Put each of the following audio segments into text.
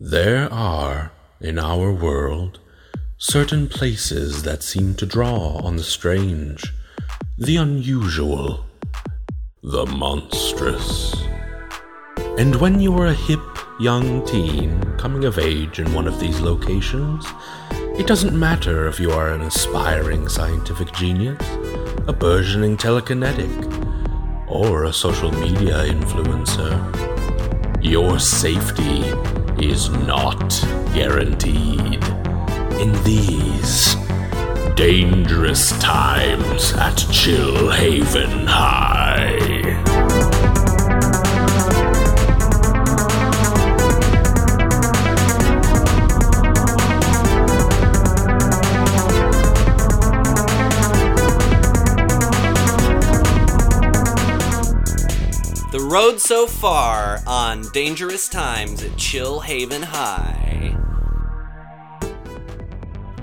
There are, in our world, certain places that seem to draw on the strange, the unusual, the monstrous. And when you are a hip, young teen coming of age in one of these locations, it doesn't matter if you are an aspiring scientific genius, a burgeoning telekinetic, or a social media influencer. Your safety is not guaranteed. In these dangerous times at Chill Haven High. Road so far on dangerous times at Chill Haven High.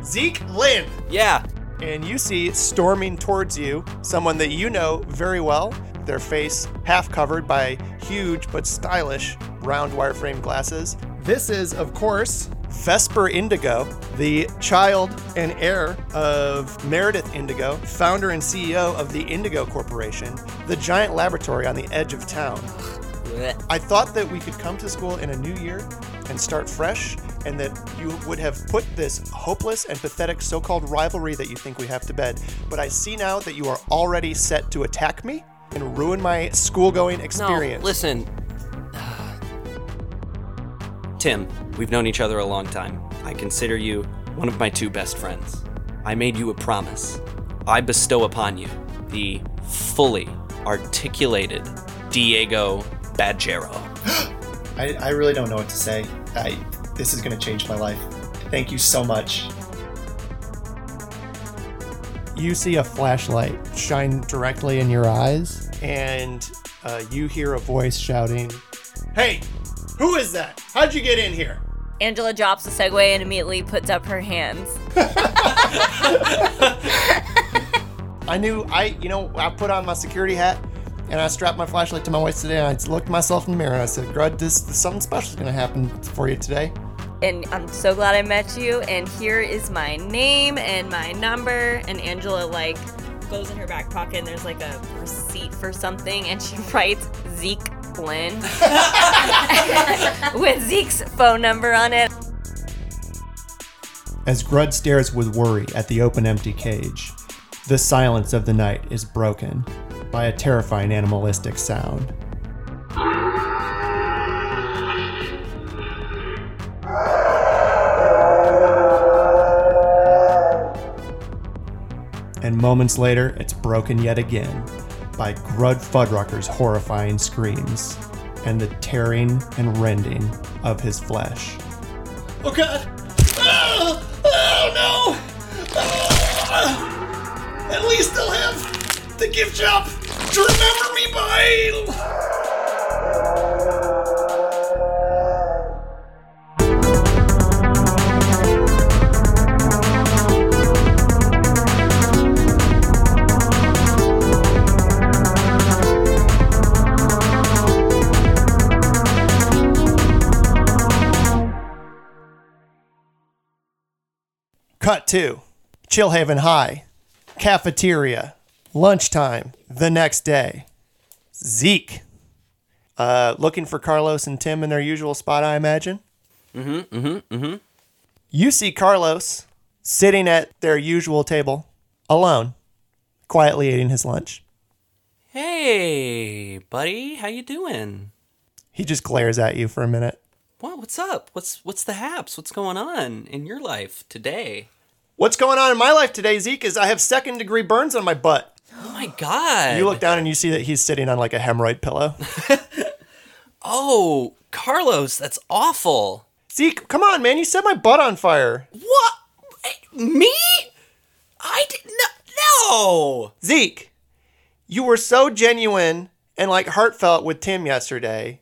Zeke Lynn. Yeah, And you see storming towards you someone that you know very well, their face half covered by huge but stylish round wireframe glasses. This is, of course, Vesper Indigo, the child and heir of Meredith Indigo, founder and CEO of the Indigo Corporation, the giant laboratory on the edge of town. I thought that we could come to school in a new year and start fresh, and that you would have put this hopeless and pathetic so called rivalry that you think we have to bed. But I see now that you are already set to attack me and ruin my school going experience. No, listen. Tim, we've known each other a long time. I consider you one of my two best friends. I made you a promise. I bestow upon you the fully articulated Diego Badgero. I, I really don't know what to say. I this is going to change my life. Thank you so much. You see a flashlight shine directly in your eyes, and uh, you hear a voice shouting, Hey, who is that? How'd you get in here? Angela drops the Segway and immediately puts up her hands. I knew I, you know, I put on my security hat and I strapped my flashlight to my waist today. And I looked myself in the mirror and I said, "Grud, this, this something special is gonna happen for you today." And I'm so glad I met you. And here is my name and my number. And Angela, like, goes in her back pocket and there's like a receipt for something. And she writes Zeke Flynn with Zeke's phone number on it. As Grud stares with worry at the open, empty cage, the silence of the night is broken by a terrifying animalistic sound. And moments later, it's broken yet again by Grud Fuddrucker's horrifying screams and the tearing and rending of his flesh. Oh God! Oh, oh no! Ah! At least they'll have the gift shop to remember me by. Cut to Chillhaven High, cafeteria, lunchtime, the next day. Zeke, uh, looking for Carlos and Tim in their usual spot, I imagine. Mm-hmm, mm-hmm, mm-hmm. You see Carlos sitting at their usual table, alone, quietly eating his lunch. Hey, buddy, how you doing? He just glares at you for a minute. What? What's up? What's what's the haps? What's going on in your life today? What's going on in my life today, Zeke, is I have second degree burns on my butt. Oh my god! You look down and you see that he's sitting on like a hemorrhoid pillow. Oh, Carlos, that's awful. Zeke, come on, man. You set my butt on fire. What? Me? I did not. No. Zeke, you were so genuine and like heartfelt with Tim yesterday.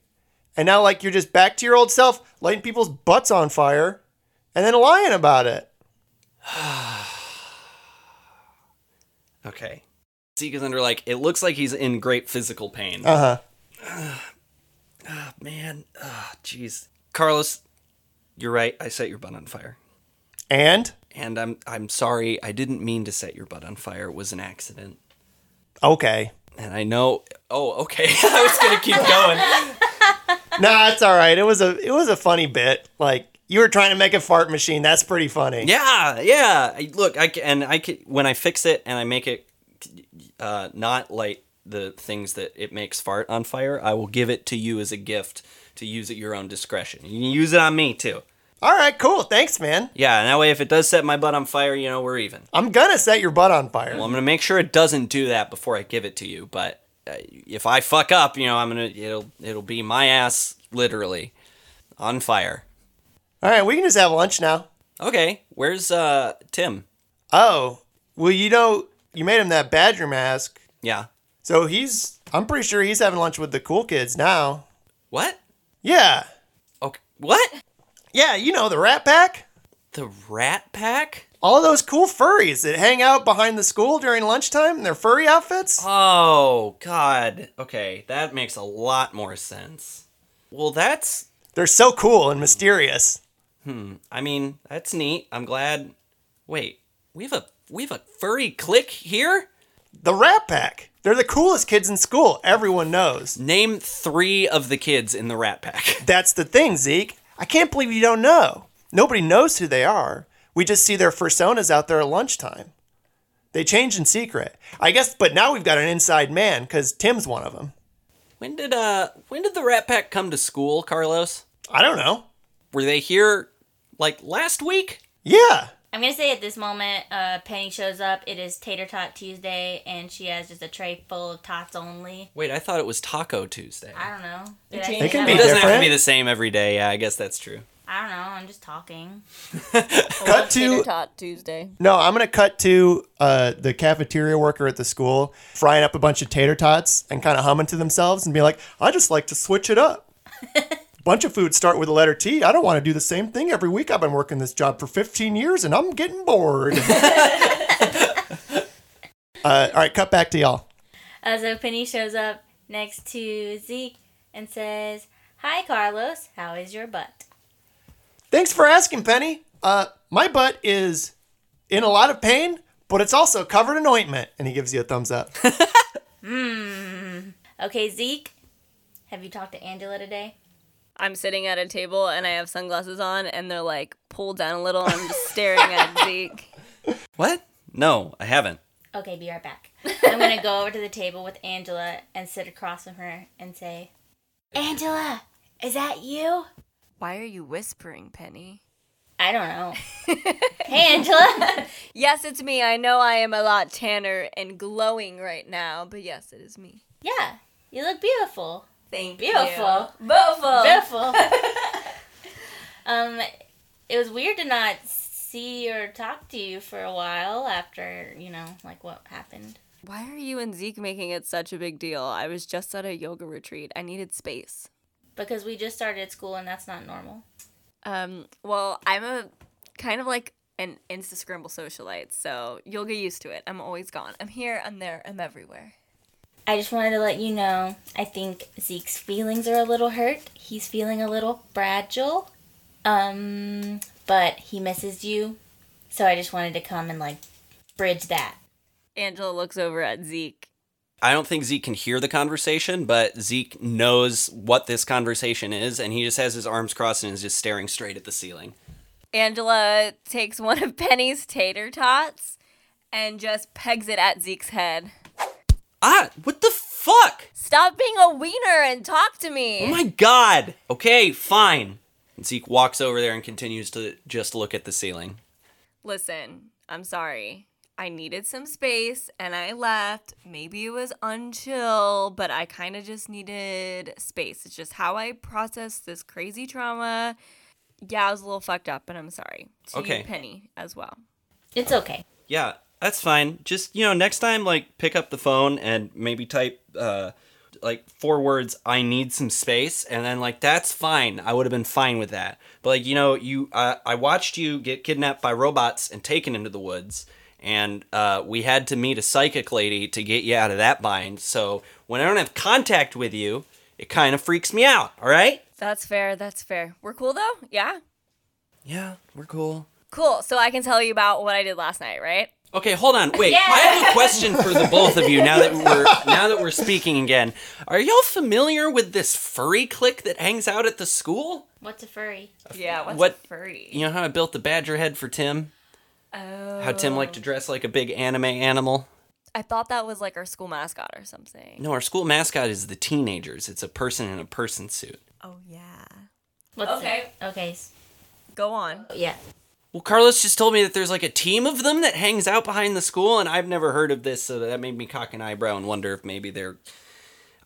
And now like you're just back to your old self, lighting people's butts on fire and then lying about it. Okay. Zeke is under like it looks like he's in great physical pain. Uh-huh. Ah, man, ah, jeez. Carlos, You're right. I set your butt on fire. And And I'm I'm sorry. I didn't mean to set your butt on fire. It was an accident. okay. And I know. Oh, okay. I was gonna keep going. nah, it's all right. It was a it was a funny bit. Like you were trying to make a fart machine. That's pretty funny. Yeah, yeah. I- Look, I and I can when I fix it and I make it uh, not like the things that it makes fart on fire. I will give it to you as a gift to use at your own discretion. You can use it on me too. All right, cool. Thanks, man. Yeah, and that way, if it does set my butt on fire, you know we're even. I'm gonna set your butt on fire. Well, I'm gonna make sure it doesn't do that before I give it to you. But uh, if I fuck up, you know, I'm gonna it'll it'll be my ass literally on fire. All right, we can just have lunch now. Okay, where's uh Tim? Oh, well, you know, you made him that badger mask, Yeah. so he's. I'm pretty sure he's having lunch with the cool kids now. What? Yeah, Okay. What? yeah, you know the Rat Pack. The Rat Pack? All those cool furries that hang out behind the school during lunchtime in their furry outfits. Oh God. Okay, that makes a lot more sense. Well, that's. They're so cool and mysterious. I mean, that's neat. I'm glad. Wait, we have a we have a furry clique here. The Rat Pack. They're the coolest kids in school. Everyone knows. Name three of the kids in the Rat Pack. That's the thing, Zeke. I can't believe you don't know. Nobody knows who they are. We just see their personas out there at lunchtime. They change in secret. I guess, but now we've got an inside man because Tim's one of them. When did uh when did the Rat Pack come to school, Carlos? I don't know. Were they here like last week? Yeah. I'm gonna say at this moment, uh, Penny shows up. It is Tater Tot Tuesday, and she has just a tray full of tots only. Wait, I thought it was Taco Tuesday. I don't know. Did I changed say It can that be It wrong? doesn't have to different. be the same every day. Yeah, I guess that's true. I don't know. I'm just talking. Cut to Tater to Tot Tuesday. no. I'm gonna cut to uh, the cafeteria worker at the school frying up a bunch of tater tots and kind of humming to themselves and be like, "I just like to switch it up." bunch of foods start with the letter T. I don't want to do the same thing every week. I've been working this job for 15 years and I'm getting bored. uh, all right, cut back to y'all. Uh, so Penny shows up next to Zeke and says, "Hi, Carlos. How is your butt?" Thanks for asking, Penny. Uh, my butt is in a lot of pain, but it's also covered in ointment. And he gives you a thumbs up. Hmm. Okay, Zeke. Have you talked to Angela today? I'm sitting at a table and I have sunglasses on and they're like pulled down a little and I'm just staring at Zeke. What? No, I haven't. Okay, be right back. I'm gonna go over to the table with Angela and sit across from her and say, "Angela, is that you?" Why are you whispering, Penny? I don't know. hey, Angela. Yes, it's me. I know I am a lot tanner and glowing right now, but yes, it is me. yeah, you look beautiful. Thank Beautiful. Beautiful. Beautiful. um, it was weird to not see or talk to you for a while after you know, like what happened. Why are you and Zeke making it such a big deal? I was just at a yoga retreat. I needed space. Because we just started school and that's not normal. Um, well, I'm a kind of like an Insta Scramble socialite, so you'll get used to it. I'm always gone. I'm here, I'm there, I'm everywhere. I just wanted to let you know I think Zeke's feelings are a little hurt. He's feeling a little fragile. Um, but he misses you. So I just wanted to come and like bridge that. Angela looks over at Zeke. I don't think Zeke can hear the conversation, but Zeke knows what this conversation is, and he just has his arms crossed and is just staring straight at the ceiling. Angela takes one of Penny's tater tots and just pegs it at Zeke's head. Ah, what the fuck? Stop being a wiener and talk to me. Oh my god. Okay, fine. And Zeke walks over there and continues to just look at the ceiling. Listen, I'm sorry. I needed some space and I left. Maybe it was unchill, but I kind of just needed space. It's just how I process this crazy trauma. Yeah, I was a little fucked up, and I'm sorry. To Okay. you, Penny, as well. It's okay. Yeah, that's fine. Just, you know, next time, like, pick up the phone and maybe type, uh, like, four words, I need some space, and then, like, that's fine. I would have been fine with that. But, like, you know, you, uh, I watched you get kidnapped by robots and taken into the woods, and, uh, we had to meet a psychic lady to get you out of that bind, so when I don't have contact with you, it kind of freaks me out, alright? That's fair. That's fair. We're cool though? Yeah? Yeah, we're cool. Cool. So I can tell you about what I did last night, right? Okay, hold on. Wait, I have a question for the both of you now that we're now that we're speaking again. Are y'all familiar with this furry clique that hangs out at the school? What's a furry? Yeah. What's What- furry? You know how I built the badger head for Tim? oh. How Tim liked to oh. dress like a big anime animal? I thought that was like our school mascot or something. No, our school mascot is the teenagers. It's a person in a person suit. Oh yeah. What's Okay. A, okay. Go on. Yeah. Well, Carlos just told me that there's like a team of them that hangs out behind the school, and I've never heard of this, so that made me cock an eyebrow and wonder if maybe they're,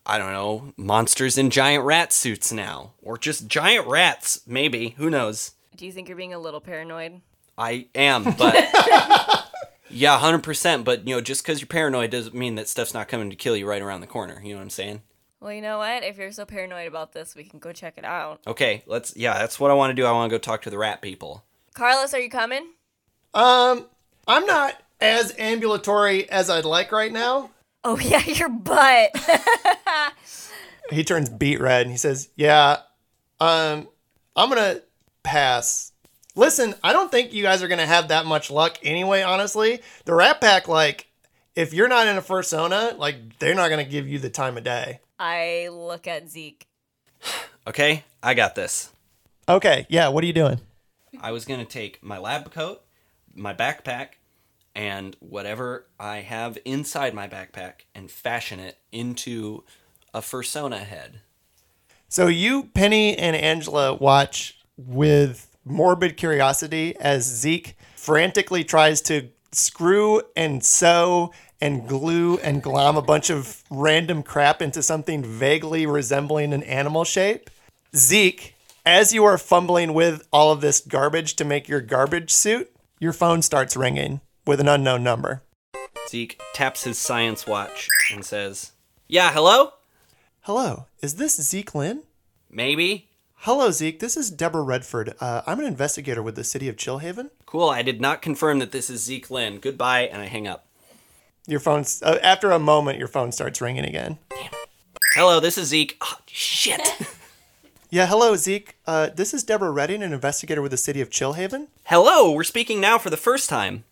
I don't know, monsters in giant rat suits now. Or just giant rats, maybe. Who knows? Do you think you're being a little paranoid? I am, but. yeah, 100%, but, you know, just because you're paranoid doesn't mean that stuff's not coming to kill you right around the corner. You know what I'm saying? Well, you know what? If you're so paranoid about this, we can go check it out. Okay, let's. Yeah, that's what I want to do. I want to go talk to the rat people. Carlos, are you coming? Um, I'm not as ambulatory as I'd like right now. Oh yeah, your butt. He turns beet red and he says, "Yeah, um, I'm gonna pass." Listen, I don't think you guys are gonna have that much luck anyway. Honestly, the Rat Pack, like, if you're not in a fursona, like, they're not gonna give you the time of day. I look at Zeke. Okay, I got this. Okay, yeah. What are you doing? I was going to take my lab coat, my backpack, and whatever I have inside my backpack and fashion it into a fursona head. So you, Penny, and Angela watch with morbid curiosity as Zeke frantically tries to screw and sew and glue and glom a bunch of random crap into something vaguely resembling an animal shape. Zeke, as you are fumbling with all of this garbage to make your garbage suit, your phone starts ringing with an unknown number. Zeke taps his science watch and says, Yeah, hello? Hello, is this Zeke Lynn? Maybe? Hello, Zeke. This is Deborah Redford. Uh, I'm an investigator with the city of Chillhaven. Cool, I did not confirm that this is Zeke Lynn. Goodbye, and I hang up. Your phone's uh, after a moment, your phone starts ringing again. Hello, this is Zeke. Oh, shit. Yeah, hello, Zeke. Uh, this is Deborah Redding, an investigator with the city of Chillhaven. hello, we're speaking now for the first time.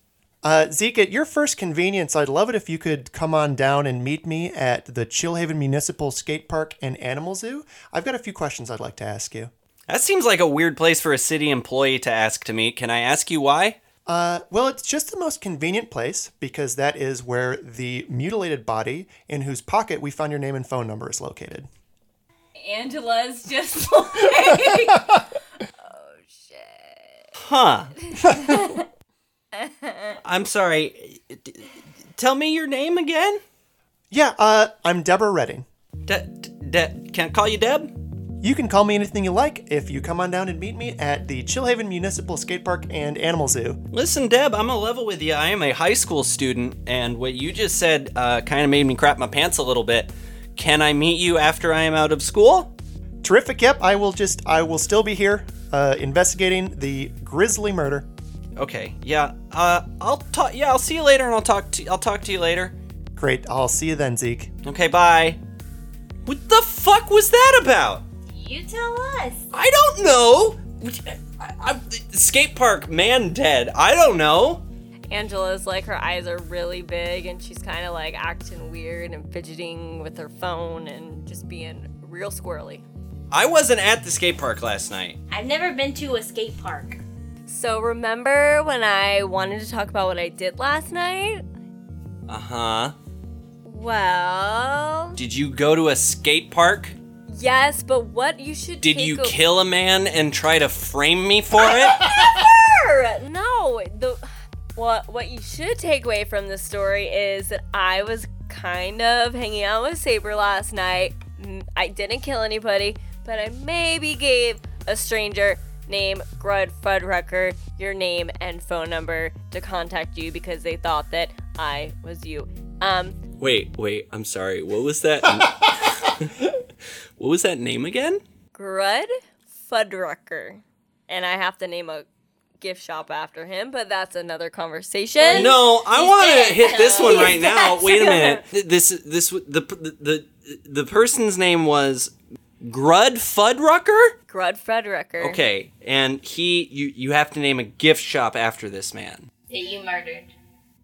Uh, Zeke, at your first convenience, I'd love it if you could come on down and meet me at the Chillhaven Municipal Skate Park and Animal Zoo. I've got a few questions I'd like to ask you. That seems like a weird place for a city employee to ask to meet. Can I ask you why? Uh, well, it's just the most convenient place because that is where the mutilated body in whose pocket we found your name and phone number is located. Angela's just like, oh shit. Huh. I'm sorry. D- Tell me your name again? Yeah, uh, I'm Deborah Redding. De- De- can I call you Deb? You can call me anything you like if you come on down and meet me at the Chillhaven Municipal Skate Park and Animal Zoo. Listen, Deb, I'm a level with you. I am a high school student, and what you just said uh, kind of made me crap my pants a little bit. Can I meet you after I am out of school? Terrific. Yep, I will just I will still be here uh, investigating the grisly murder. Okay, yeah. Uh, I'll talk. Yeah, I'll see you later, and I'll talk to. I'll talk to you later. Great. I'll see you then, Zeke. Okay, bye. What the fuck was that about? You tell us. I don't know. I, I, skate park man dead. I don't know. Angela's like her eyes are really big and she's kind of like acting weird and fidgeting with her phone and just being real squirrely. I wasn't at the skate park last night. I've never been to a skate park. So remember when I wanted to talk about what I did last night? Uh huh. Well, Did you go to a skate park? yes, but what you should Did take you a- kill a man and try to frame me for it? Never! No, the what what you should take away from this story is that I was kind of hanging out with Saber last night. I didn't kill anybody, but I maybe gave a stranger named Grud Fuddrucker your name and phone number to contact you because they thought that I was you. Um, wait, wait. I'm sorry. What was that? what was that name again? Grud Fuddrucker, And I have to name a gift shop after him, but that's another conversation. No, I want to hit this one right now. Wait a minute. This this the the the the person's name was Grud Fuddrucker? Grud Fredericker. Okay, and he you you have to name a gift shop after this man. That you murdered.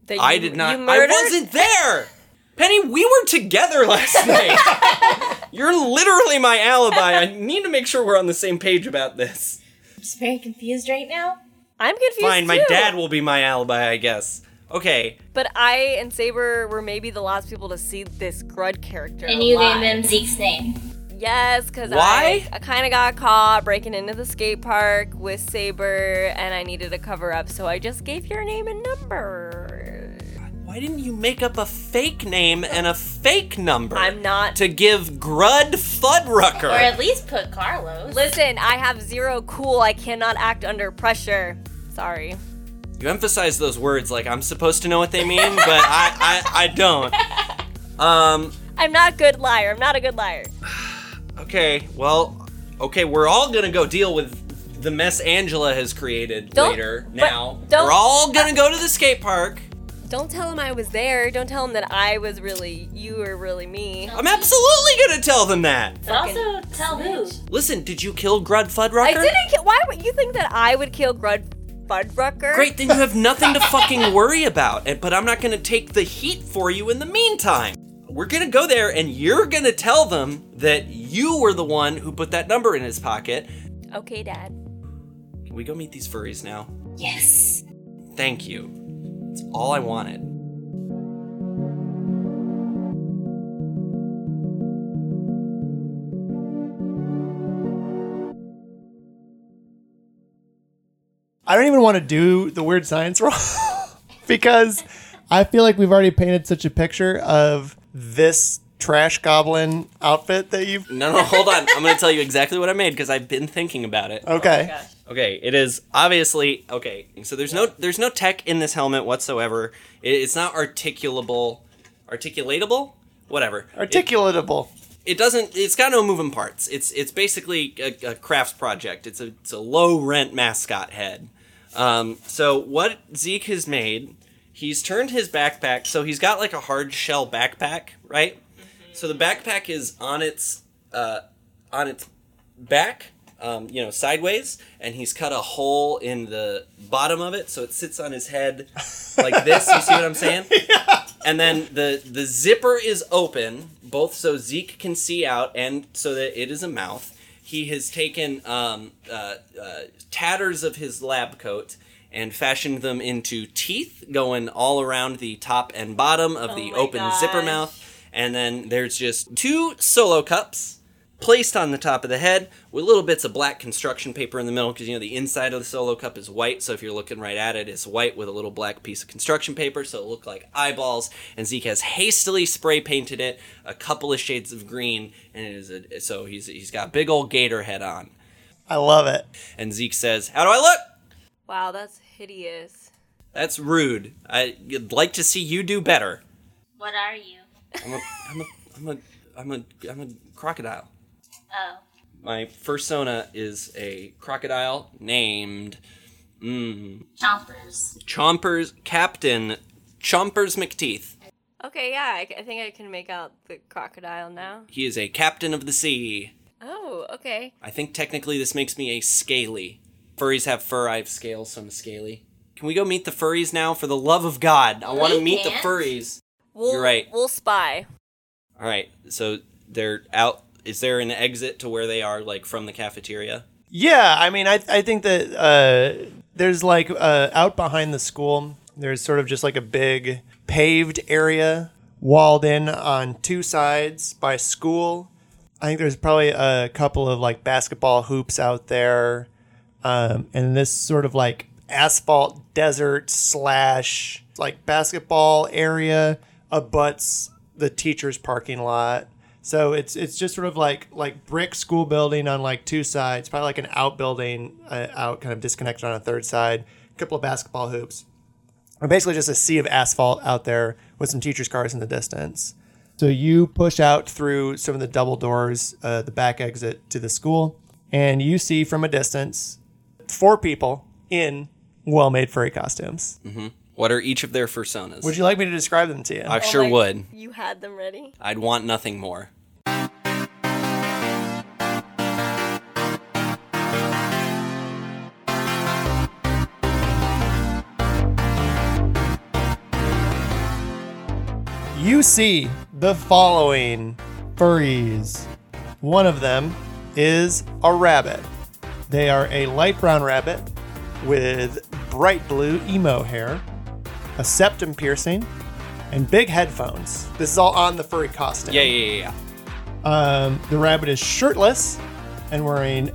That I did not. You I wasn't there. Penny, we were together last night. You're literally my alibi. I need to make sure we're on the same page about this. I'm just very confused right now. I'm confused. Fine, my too. dad will be my alibi, I guess. Okay, But I and Saber were maybe the last people to see this Grud character. And you alive. named him Zeke's name. Yes, because I, I kind of got caught breaking into the skate park with Saber, and I needed a cover up, so I just gave your name and number. why didn't you make up a fake name and a fake number? I'm not. to give Grud Fuddrucker. Or at least put Carlos. Listen, I have zero cool. I cannot act under pressure. Sorry. You emphasize those words like I'm supposed to know what they mean, but I, I, I don't. Um, I'm not a good liar. I'm not a good liar. okay, well, okay, we're all gonna go deal with the mess Angela has created Don't- later. but Now, don't- we're all gonna go to the skate park. Don't tell him I was there. Don't tell him that I was really you were really me. I'm absolutely gonna tell them that. But also tell who. Listen, did you kill Grud Fuddrucker? I didn't. kill. Why would you think that I would kill Grud Fuddrucker? Great, then you have nothing to fucking worry about. And but I'm not gonna take the heat for you in the meantime. We're gonna go there and you're gonna tell them that you were the one who put that number in his pocket. Okay, Dad. Can we go meet these furries now? Yes. Thank you. It's all I wanted. I don't even want to do the weird science roll because I feel like we've already painted such a picture of this trash goblin outfit that you've. No, no, hold on. I'm gonna tell you exactly what I made because I've been thinking about it. Okay. Oh okay, it is obviously okay. So there's no there's no tech in this helmet whatsoever. It, it's not articulable, articulatable, whatever. It- Articulatable. it doesn't it's got no moving parts it's it's basically a, a crafts project it's a it's a low rent mascot head um, so what zeke has made he's turned his backpack so he's got like a hard shell backpack right? So the backpack is on its uh, on its back um, you know sideways and he's cut a hole in the bottom of it so it sits on his head like this you see what i'm saying? And then the the zipper is open both so zeke can see out and so that it is a mouth he has taken um, uh, uh, tatters of his lab coat and fashioned them into teeth going all around the top and bottom of the my open zipper mouth. And then there's just two solo cups placed on the top of the head with little bits of black construction paper in the middle because you know the inside of the solo cup is white so if you're looking right at it it's white with a little black piece of construction paper so it looked like eyeballs and zeke has hastily spray painted it a couple of shades of green and it is a, so he's he's got big old gator head on I love it. and zeke says how do i look Wow, that's hideous. that's rude i'd like to see you do better What are you? i'm a i'm a i'm a i'm a, I'm a crocodile Oh. my fursona is a crocodile named mm, Chompers. Chompers Captain Chompers McTeeth. Okay, yeah, I, I think I can make out the crocodile now. He is a captain of the sea. Oh, okay. I think technically this makes me a scaly. Furries have fur, I have scales, so I'm scaly. Can we go meet the furries now? For the love of God, I want to meet the can't. furries. We'll, You're right. We'll spy. All right, so they're out. Is there an exit to where they are, like from the cafeteria? Yeah, I mean, I, I think that uh, there's like uh, out behind the school, there's sort of just like a big paved area walled in on two sides by school. I think there's probably a couple of like basketball hoops out there. Um, and this sort of like asphalt desert slash like basketball area abuts the teacher's parking lot. So it's it's just sort of like like brick school building on like two sides, probably like an outbuilding uh, out kind of disconnected on a third side, a couple of basketball hoops. And basically just a sea of asphalt out there with some teachers' cars in the distance. So you push out through some of the double doors, uh, the back exit to the school, and you see from a distance four people in well-made furry costumes. What are each of their personas? Would you like me to describe them to you? I Oh sure would. You had them ready. I'd want nothing more. You see the following furries. One of them is a rabbit. They are a light brown rabbit with bright blue emo hair a septum piercing, and big headphones. This is all on the furry costume. Yeah, yeah, yeah, yeah. Um, the rabbit is shirtless and wearing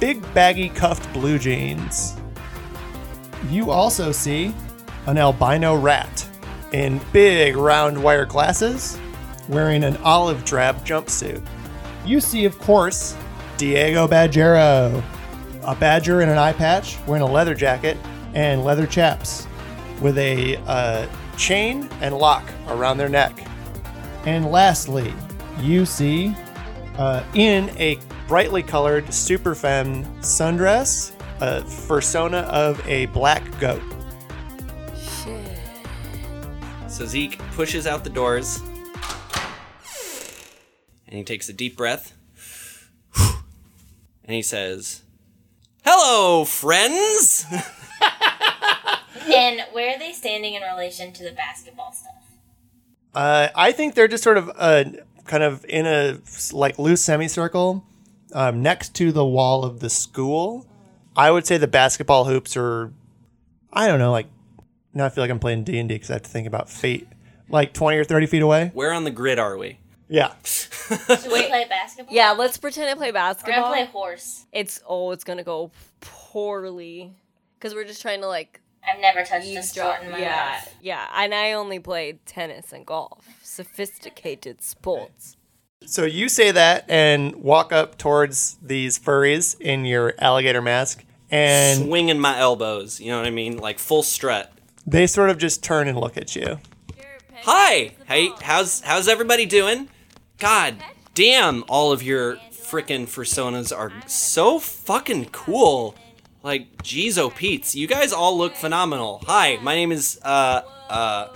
big baggy cuffed blue jeans. You also see an albino rat in big round wire glasses wearing an olive drab jumpsuit. You see, of course, Diego Badgero, a badger in an eye patch wearing a leather jacket and leather chaps with a uh, chain and lock around their neck. And lastly, you see uh, in a brightly colored super femme sundress, a persona of a black goat. So Zeke pushes out the doors and he takes a deep breath and he says, Hello, friends! And where are they standing in relation to the basketball stuff? Uh, I think they're just sort of uh, kind of in a like loose semicircle um, next to the wall of the school. I would say the basketball hoops are, I don't know, like now I feel like I'm playing D and D because I have to think about fate. Like twenty or thirty feet away. Where on the grid are we? Yeah. Should we play basketball? Yeah, let's pretend I play basketball. We're basketball. gonna play horse. It's oh, it's gonna go poorly because we're just trying to like I've never touched a eavesdrop. sport in my Yeah, life. yeah, and I only played tennis and golf, sophisticated sports. So you say that and walk up towards these furries in your alligator mask, and Swinging my elbows, you know what I mean? Like full strut. they sort of just turn and look at you. Hi! Hey, how's how's everybody doing? God damn, all of your frickin' personas are so fucking cool. Like, geez, oh Pete's, you guys all look phenomenal. Hi, my name is uh uh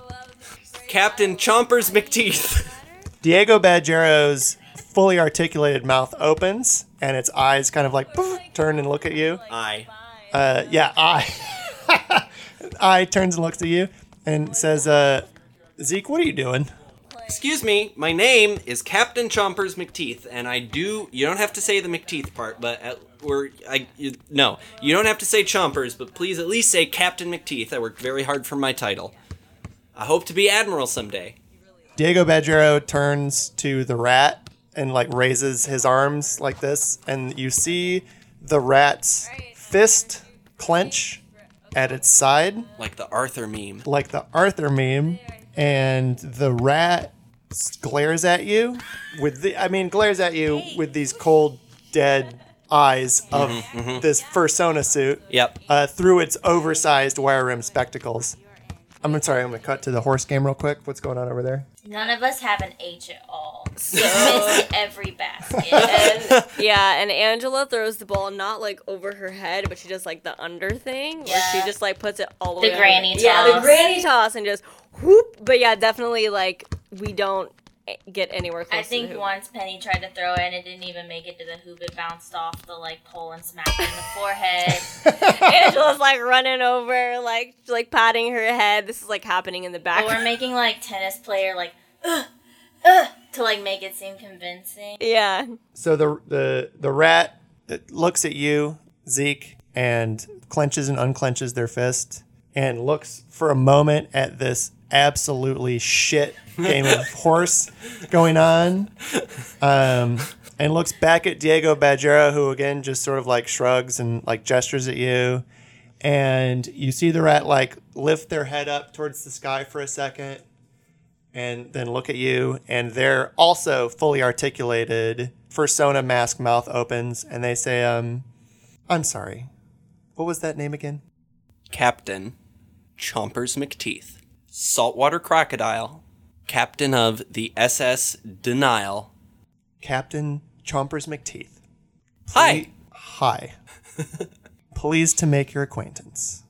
Captain Chompers McTeeth. Diego Badgero's fully articulated mouth opens, and its eyes kind of like poof, turn and look at you. Hi. Uh, yeah, eye. eye turns and looks at you and says, uh, Zeke, what are you doing? Excuse me, my name is Captain Chompers McTeeth, and I do. You don't have to say the McTeeth part, but at, we're I you, no, you don't have to say Chompers, but please at least say Captain McTeeth. I worked very hard for my title. I hope to be admiral someday. Diego Badgero turns to the rat and like raises his arms like this, and you see the rat's fist clench at its side, Like the Arthur meme. like the Arthur meme, and the rat glares at you with the I mean glares at you with these cold dead eyes of this persona suit Yep. uh, through its oversized wire rim spectacles. I'm sorry, I'm gonna cut to the horse game real quick. What's going on over there? None of us have an H at all. We missed every basket. Yeah, and Angela throws the ball not like over her head, but she does like the under thing, where she just like puts it all the, The way. granny under. Yeah, the toss. granny toss and just whoop. But yeah, definitely like we don't get anywhere close. I think to the hoop. once Penny tried to throw it and it didn't even make it to the hoop. It bounced off the like pole and smacked her in the forehead. Angela's like running over, like like patting her head. This is like happening in the but we're making like tennis player like uh, uh, to like make it seem convincing. yeah, So the the the rat it looks at you, Zeke, and clenches and unclenches their fist, and looks for a moment at this absolutely shit game of horse going on, um, and looks back at Diego Badgero, who again just sort of like shrugs and like gestures at you, and you see the rat like lift their head up towards the sky for a second and then look at you, and they're also fully articulated. Persona mask mouth opens, and they say, "Um, I'm sorry. What was that name again?" Captain Chompers McTeeth, saltwater crocodile, captain of the SS Denial. Captain Chompers McTeeth. Hi. Hi. Pleased to make your acquaintance.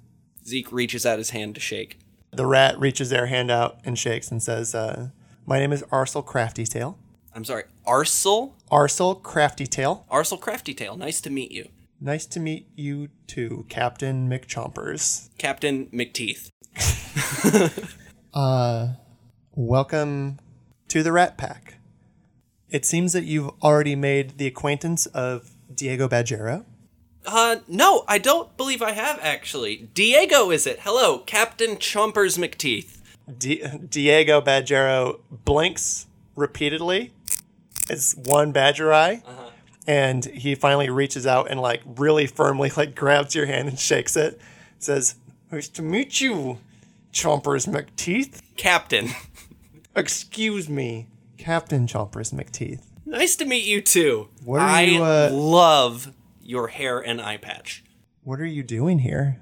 Zeke reaches out his hand to shake. The rat reaches their hand out and shakes and says, uh, "My name is Arsel Craftytail. I'm sorry, Arsel? Arsel Craftytail. Arsel Craftytail, nice to meet you. Nice to meet you too, Captain McChompers. Captain McTeeth. Welcome to the Rat Pack. It seems that you've already made the acquaintance of Diego Badgero. Uh, no, I don't believe I have actually. Diego, is it? Hello, Captain Chompers McTeeth. Di- Diego Badgero blinks repeatedly. It's one badger eye. And he finally reaches out and like really firmly like grabs your hand and shakes it. Says, Nice to meet you, Chompers McTeeth. Captain. Excuse me, Captain Chompers McTeeth. nice to meet you too. What are I you, uh, love your hair and eye patch. What are you doing here?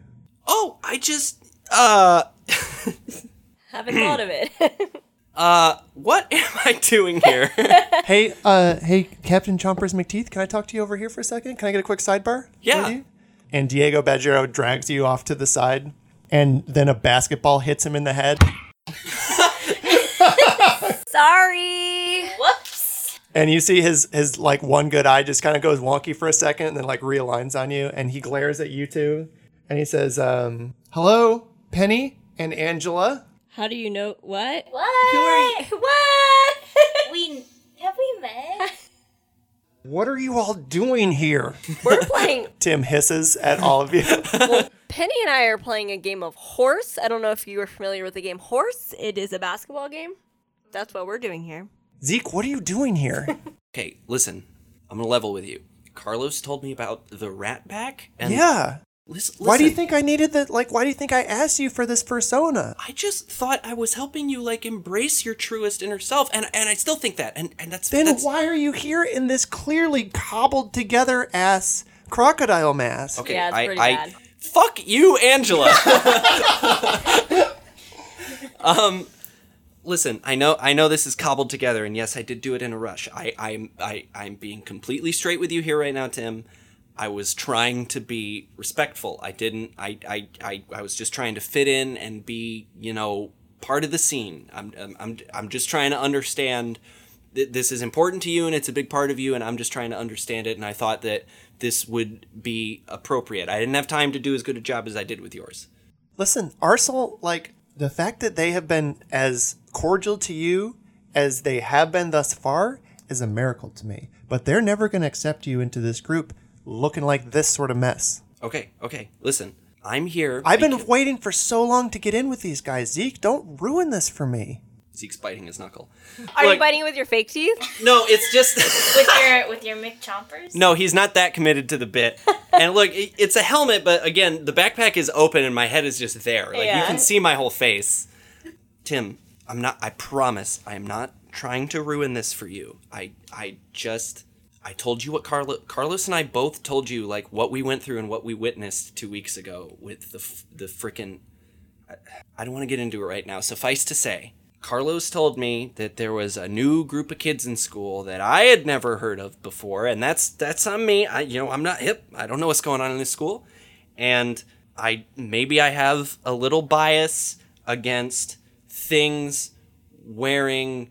Oh, I just, uh, Haven't thought of it. uh, what am I doing here? Hey, uh, hey, Captain Chompers McTeeth, can I talk to you over here for a second? Can I get a quick sidebar? Yeah. And Diego Badgero drags you off to the side, and then a basketball hits him in the head. Sorry. Whoops. And you see his his like one good eye just kind of goes wonky for a second, and then like realigns on you, and he glares at you two, and he says, um, "Hello, Penny and Angela." How do you know what? What? What? we have we met? What are you all doing here? We're playing. Tim hisses at all of you. well, Penny and I are playing a game of horse. I don't know if you are familiar with the game horse. It is a basketball game. That's what we're doing here. Zeke, what are you doing here? okay, listen, I'm gonna level with you. Carlos told me about the rat pack, and yeah. Listen, Why do you think I needed that? Like, why do you think I asked you for this persona? I just thought I was helping you like embrace your truest inner self, and and I still think that, and and that's Then that's, why are you here in this clearly cobbled together ass crocodile mask? Okay, Yeah, it's I, pretty I, bad. Fuck you, Angela. um, listen, I know, I know this is cobbled together, and yes, I did do it in a rush. I, I'm, I, I'm being completely straight with you here right now, Tim. I was trying to be respectful. I didn't. I, I, I, I was just trying to fit in and be, you know, part of the scene. I'm, I'm, I'm, I'm just trying to understand that this is important to you and it's a big part of you and I'm just trying to understand it and I thought that this would be appropriate. I didn't have time to do as good a job as I did with yours. Listen, Arsenal, like the fact that they have been as cordial to you as they have been thus far is a miracle to me. But they're never going to accept you into this group looking like this sort of mess. Okay, okay. Listen, I'm here. I've been because- waiting for so long to get in with these guys. Zeke, don't ruin this for me. Zeke's biting his knuckle. Are Look- you biting it with your fake teeth? No, it's just with your with your Mick Chompers. No, he's not that committed to the bit. And look, it- it's a helmet, but again, the backpack is open and my head is just there. Like you Yeah. can see my whole face. Tim, I'm not I promise I am not trying to ruin this for you. I I just I told you what Carlo, Carlos and I both told you like what we went through and what we witnessed 2 weeks ago with the f- the frickin' I, I don't want to get into it right now. Suffice to say, Carlos told me that there was a new group of kids in school that I had never heard of before, and that's that's on me. I you know I'm not hip. I don't know what's going on in this school, and I maybe I have a little bias against things wearing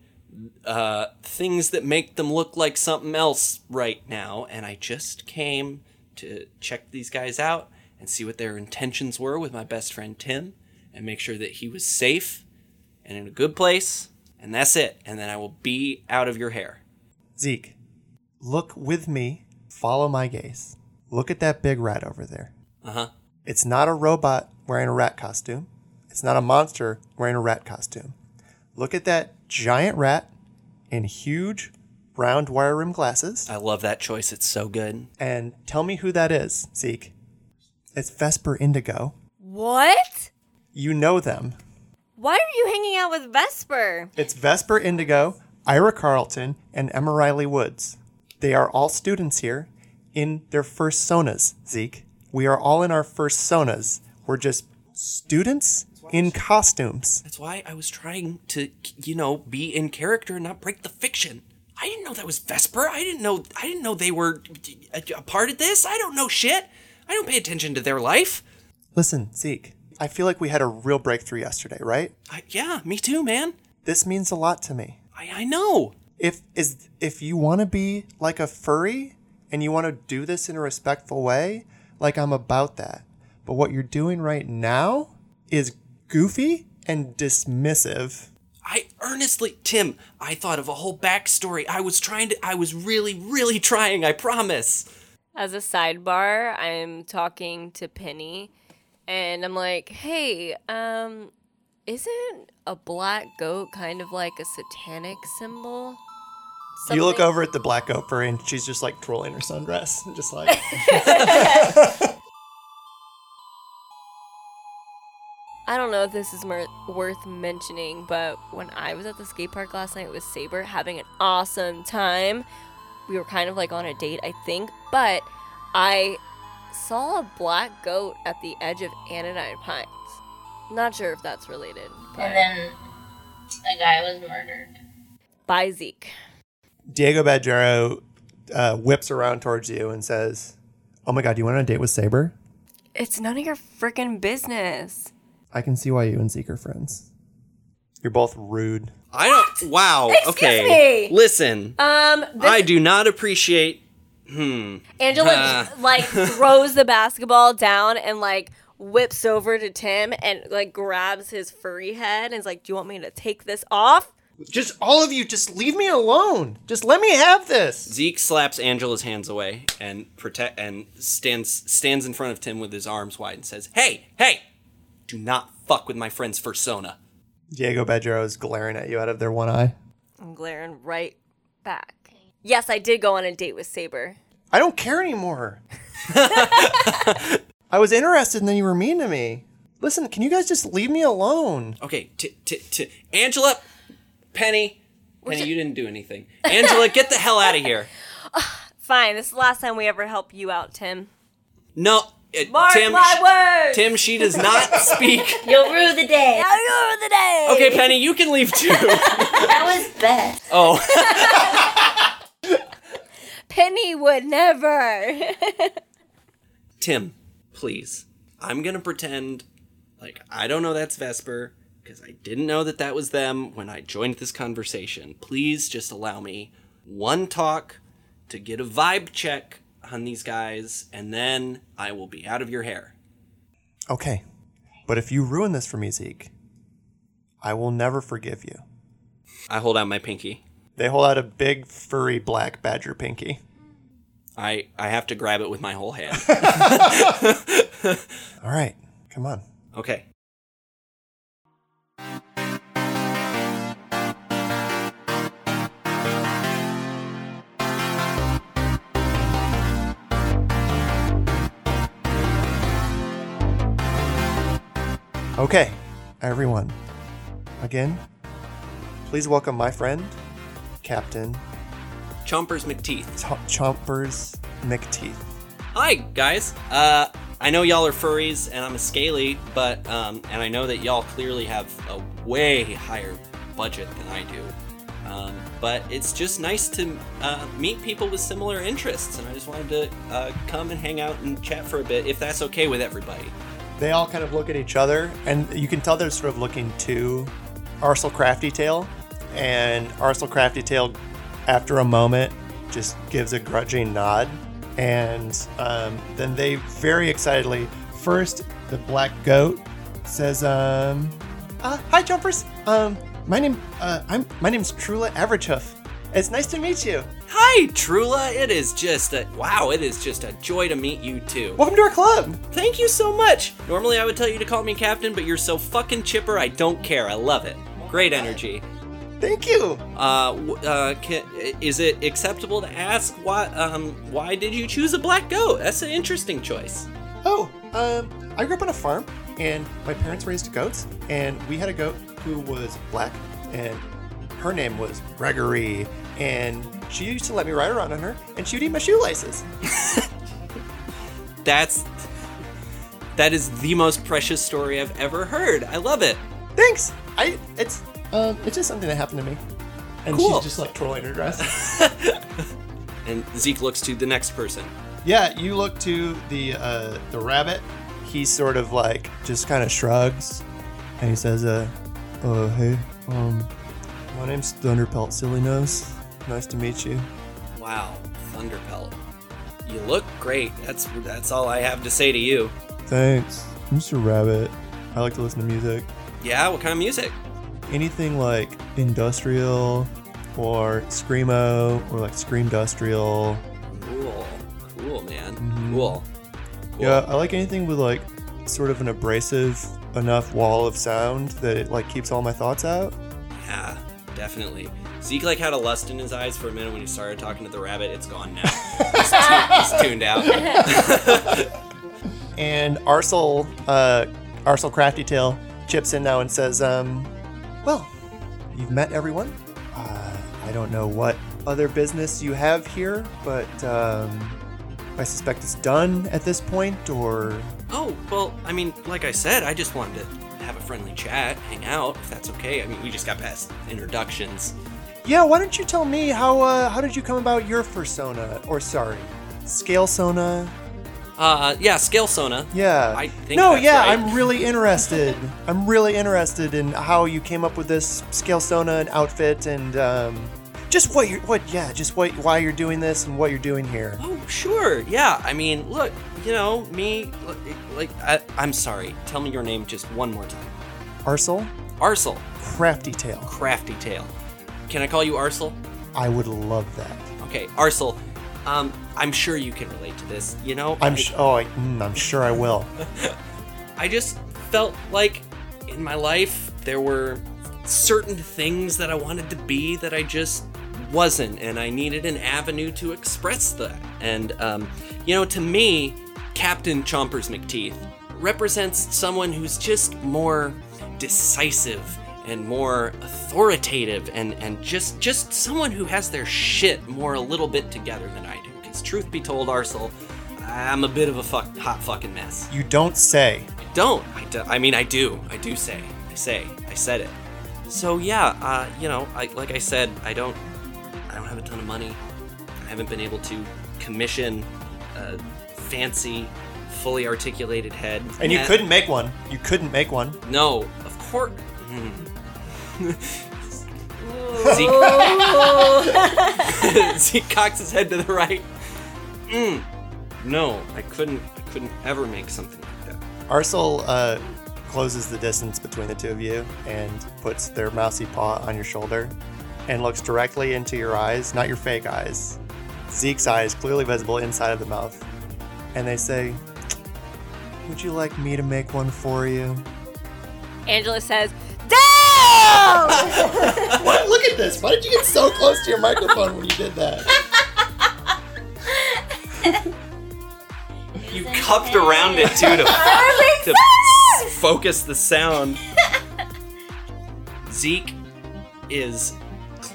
uh, things that make them look like something else right now, and I just came to check these guys out and see what their intentions were with my best friend Tim, and make sure that he was safe and in a good place, and that's it. And then I will be out of your hair. Zeke, look with me, follow my gaze. Look at that big rat over there. Uh huh. It's not a robot wearing a rat costume. It's not a monster wearing a rat costume. Look at that giant rat in huge round wire rim glasses I love that choice. It's so good. and tell me who that is, Zeke. It's Vesper Indigo. What? You know them. Why are you hanging out with Vesper? It's Vesper Indigo, Ira Carlton, and Emma Riley Woods. They are all students here in their fursonas, Zeke. We are all in our fursonas. We're just students in costumes. That's why I was trying to, you know, be in character and not break the fiction. I didn't know that was Vesper. I didn't know. I didn't know they were a, a part of this. I don't know shit. I don't pay attention to their life. Listen, Zeke, I feel like we had a real breakthrough yesterday, right? I, yeah, me too, man. This means a lot to me. I, I know. If is if you want to be like a furry and you want to do this in a respectful way, like I'm about that. But what you're doing right now is goofy and dismissive. I earnestly, Tim, I thought of a whole backstory. I was trying to, I was really, really trying, I promise. As a sidebar, I'm talking to Penny and I'm like, hey, um, isn't a black goat kind of like a satanic symbol? You look over at the black goat furry, and she's just like twirling her sundress, just like. I don't know if this is mer- worth mentioning, but when I was at the skate park last night with Saber having an awesome time, we were kind of like on a date, I think, but I saw a black goat at the edge of Anodyne Pines. Not sure if that's related. But And then a guy was murdered. by Zeke. Diego Badgero uh, whips around towards you and says, "Oh my God, you went on a date with Saber? It's none of your freaking business. I can see why you and Zeke are friends. You're both rude. I don't, wow, okay. me. Listen, Um, I do not appreciate, hmm. Angela like throws the basketball down and like whips over to Tim and like grabs his furry head and is like, "Do you want me to take this off?" Just all of you, just leave me alone. Just let me have this. Zeke slaps Angela's hands away and protect and stands stands in front of Tim with his arms wide and says, "Hey, hey, do not fuck with my friend's fursona." Diego Badgero is glaring at you out of their one eye. I'm glaring right back. Yes, I did go on a date with Saber. I don't care anymore. I was interested and then you were mean to me. Listen, can you guys just leave me alone? Okay, t- t- t- Angela, Penny, Penny, you didn't do anything. Angela, get the hell out of here. Fine, this is the last time we ever help you out, Tim. No, Mark Tim. my words. Tim, she does not speak. You'll rue the day. Have you the day. Okay, Penny, you can leave too. That was best. Oh, Penny would never. Tim, please. I'm gonna pretend like I don't know that's Vesper because I didn't know that that was them when I joined this conversation. Please just allow me one talk to get a vibe check on these guys, and then I will be out of your hair. Okay. But if you ruin this for me, Zeke, I will never forgive you. I hold out my pinky. They hold out a big, furry black badger pinky. I I have to grab it with my whole hand. All right, come on. Okay. Okay, everyone. Again, please welcome my friend, Captain Chompers McTeeth. Ch- Chompers McTeeth. Hi guys. Uh, I know y'all are furries and I'm a scaly, but um, and I know that y'all clearly have a way higher budget than I do. Um, but it's just nice to uh, meet people with similar interests, and I just wanted to uh, come and hang out and chat for a bit, if that's okay with everybody. They all kind of look at each other, and you can tell they're sort of looking to Arsel Crafty Tail. And Arsel Crafty Tail, after a moment, just gives a grudging nod. And um, then they very excitedly, first, the black goat says, um, uh, Hi, Chompers. Um, my name, uh, I'm, my name's Trula Averagehoof. It's nice to meet you. Hi, Trula. It is just a wow. It is just a joy to meet you too. Welcome to our club. Thank you so much. Normally I would tell you to call me captain, but you're so fucking chipper. I don't care. I love it. Great energy. Thank you. Uh, uh, can, is it acceptable to ask why? Um, why did you choose a black goat? That's an interesting choice. Oh, um, I grew up on a farm, and my parents raised goats, and we had a goat who was black, and her name was Gregory, and she used to let me ride around on her, and she would eat my shoelaces. That's that is the most precious story I've ever heard. I love it. Thanks. I it's um it's just something that happened to me, and Cool. she's just like twirling her dress. And Zeke looks to the next person. yeah, you look to the uh the rabbit. He sort of like just kind of shrugs, and he says, "Uh, uh, hey, um, my name's Thunderpelt Silly Nose. Nice to meet you." Wow, Thunderpelt. You look great. That's that's all I have to say to you. Thanks, Mr. Rabbit. I like to listen to music. Yeah, what kind of music? anything like industrial or screamo or like scream industrial. Cool. Cool, man. Mhm. Cool. Cool. Yeah, I like anything with like sort of an abrasive enough wall of sound that it like keeps all my thoughts out. Yeah, definitely. Zeke like had a lust in his eyes for a minute when he started talking to the rabbit. It's gone now. he's, tu- he's tuned out. And Arsel, uh, Arsel Crafty Tail chips in now and says, um, well, you've met everyone. Uh, I don't know what other business you have here, but um, I suspect it's done at this point, or oh, well, I mean, like I said, I just wanted to have a friendly chat, hang out, if that's okay. I mean, we just got past introductions. yeah. Why don't you tell me how uh, how did you come about your persona, or sorry, scale sona? Uh, yeah, Scale Sona. Yeah. I think no, yeah, right. I'm really interested. I'm really interested in how you came up with this scale sona and outfit and um, just what you're what yeah, just what why you're doing this and what you're doing here. Oh, sure. Yeah, I mean, look, you know, me, like, I, I'm sorry. Tell me your name just one more time. Arsel, Arsel, crafty tail. Crafty Tail. Can I call you Arsel? I would love that. Okay, Arsel. Um, I'm sure you can relate to this. You know, I'm I, sh- oh, I, mm, I'm sure I will. I just felt like in my life there were certain things that I wanted to be that I just wasn't, and I needed an avenue to express that. And um, you know, to me, Captain Chompers McTeeth represents someone who's just more decisive and more authoritative and and just just someone who has their shit more a little bit together than I do. Because truth be told, Arsel, I'm a bit of a fuck, hot fucking mess. You don't say. I don't. I, do, I mean, I do. I do say. I say. I said it. So yeah, uh, you know, I, like I said, I don't. I don't have a ton of money. I haven't been able to commission a fancy, fully articulated head. And you couldn't make one. You couldn't make one. No, of course. Hmm. Zeke, Zeke cocks his head to the right. Mm. No, I couldn't. I couldn't ever make something like that. Arsel uh, closes the distance between the two of you and puts their mousy paw on your shoulder and looks directly into your eyes, not your fake eyes. Zeke's eyes, clearly visible inside of the mouth. And they say, Would you like me to make one for you? Angela says, Damn! What? Look at this. Why did you get so close to your microphone when you did that? You cupped around it too to, to focus the sound. Zeke is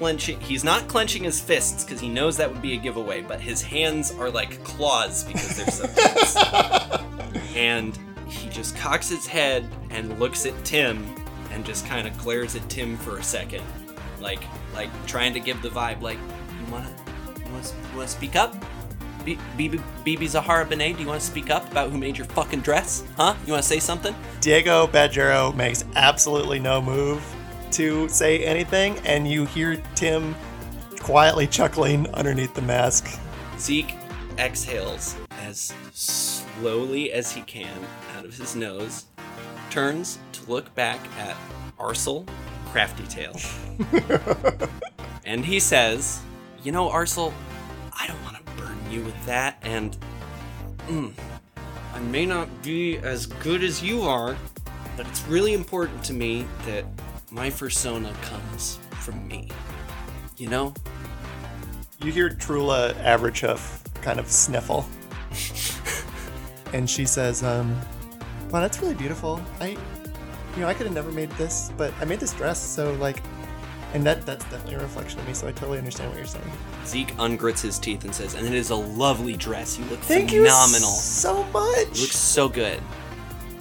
clenching. He's not clenching his fists because he knows that would be a giveaway, but his hands are like claws because they're so tense. and he just cocks his head and looks at Tim and just kind of glares at Tim for a second, like like trying to give the vibe like you wanna you wanna, you wanna speak up. B- BeBe BeBe Zahara Benet, do you want to speak up about who made your fucking dress? Huh? You want to say something? Diego Badgero makes absolutely no move to say anything, and you hear Tim quietly chuckling underneath the mask. Zeke exhales as slowly as he can out of his nose, turns to look back at Arsel Crafty Tail. and he says, You know, Arsel, I don't want to burden you with that, and mm, I may not be as good as you are, but it's really important to me that my persona comes from me. You know? You hear Trula Average Hoof kind of sniffle. and she says, um, wow, that's really beautiful. I, you know, I could have never made this, but I made this dress, so like, and that that's definitely a reflection of me, so I totally understand what you're saying. Zeke ungrits his teeth and says, and it is a lovely dress. You look Thank phenomenal. you so You much. look so good.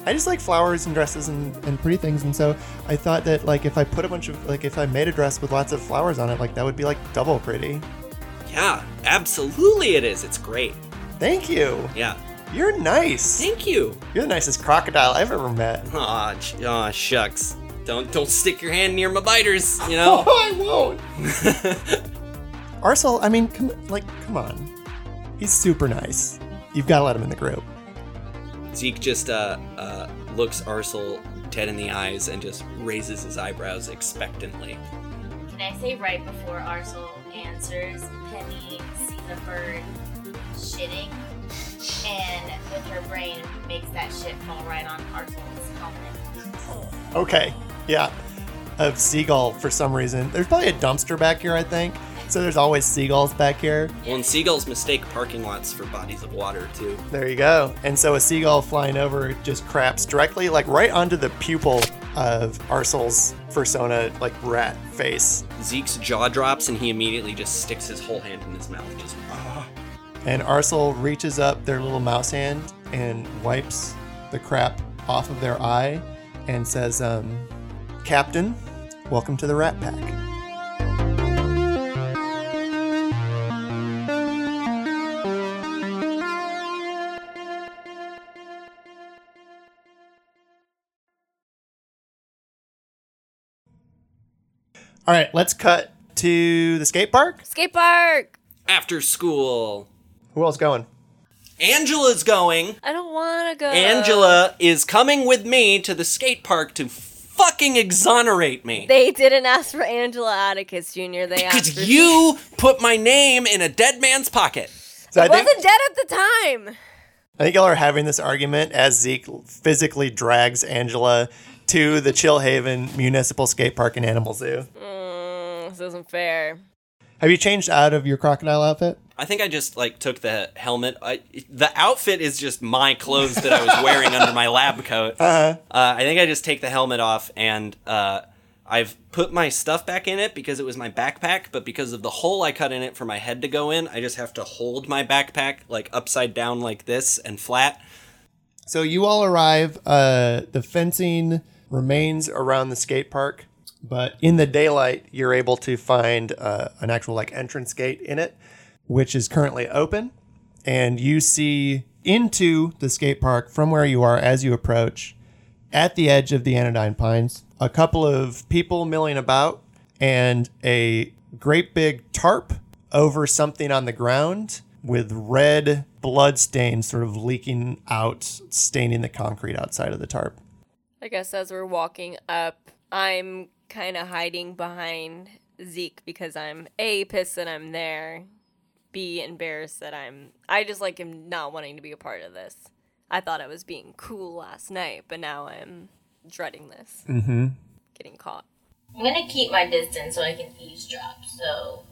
I just like flowers and dresses and, and pretty things, and so I thought that like if I put a bunch of like if I made a dress with lots of flowers on it, like that would be like double pretty. Yeah, absolutely it is. It's great. Thank you. Yeah. You're nice. Thank you. You're the nicest crocodile I've ever met. Aw, ch- aw, shucks. Don't don't stick your hand near my biters, you know? oh, I won't. Arsel, I mean, come, like, come on. He's super nice. You've got to let him in the group. Zeke just uh, uh, looks Arsel Ted in the eyes and just raises his eyebrows expectantly. Can I say right before Arsel answers, Penny sees a bird shitting, and with her brain makes that shit fall right on Arsel's helmet. Okay, yeah. Of seagull for some reason. There's probably a dumpster back here, I think. So there's always seagulls back here. Well, and seagulls mistake parking lots for bodies of water too. There you go. And so a seagull flying over just craps directly, like right onto the pupil of Arsel's persona, like rat face. Zeke's jaw drops and he immediately just sticks his whole hand in his mouth. Just ah. And Arsel reaches up their little mouse hand and wipes the crap off of their eye and says, um, Captain, welcome to the Rat Pack. All right, let's cut to the skate park. Skate park. after school. Who else going? Angela's going. I don't want to go. Angela is coming with me to the skate park to fucking exonerate me. They didn't ask for Angela Atticus Jr. They asked Because for you put my name in a dead man's pocket. So I I wasn't dead at the time. I think y'all are having this argument as Zeke physically drags Angela to the Chillhaven Municipal Skate Park and Animal Zoo. Mm, this isn't fair. Have you changed out of your crocodile outfit? I think I just like took the helmet. I, the outfit is just my clothes that I was wearing under my lab coat. Uh huh. I think I just take the helmet off and uh, I've put my stuff back in it because it was my backpack. But because of the hole I cut in it for my head to go in, I just have to hold my backpack like upside down like this and flat. So you all arrive. Uh, the fencing remains around the skate park, but in the daylight, you're able to find uh, an actual like entrance gate in it, which is currently open, and you see into the skate park from where you are as you approach. At the edge of the Anodyne Pines, a couple of people milling about, and a great big tarp over something on the ground with red blood stains sort of leaking out, staining the concrete outside of the tarp. I guess as we're walking up, I'm kind of hiding behind Zeke because I'm A, pissed that I'm there, B, embarrassed that I'm. I just like him not wanting to be a part of this. I thought I was being cool last night, but now I'm dreading this. Mm-hmm. Getting caught. I'm gonna keep my distance so I can eavesdrop. So,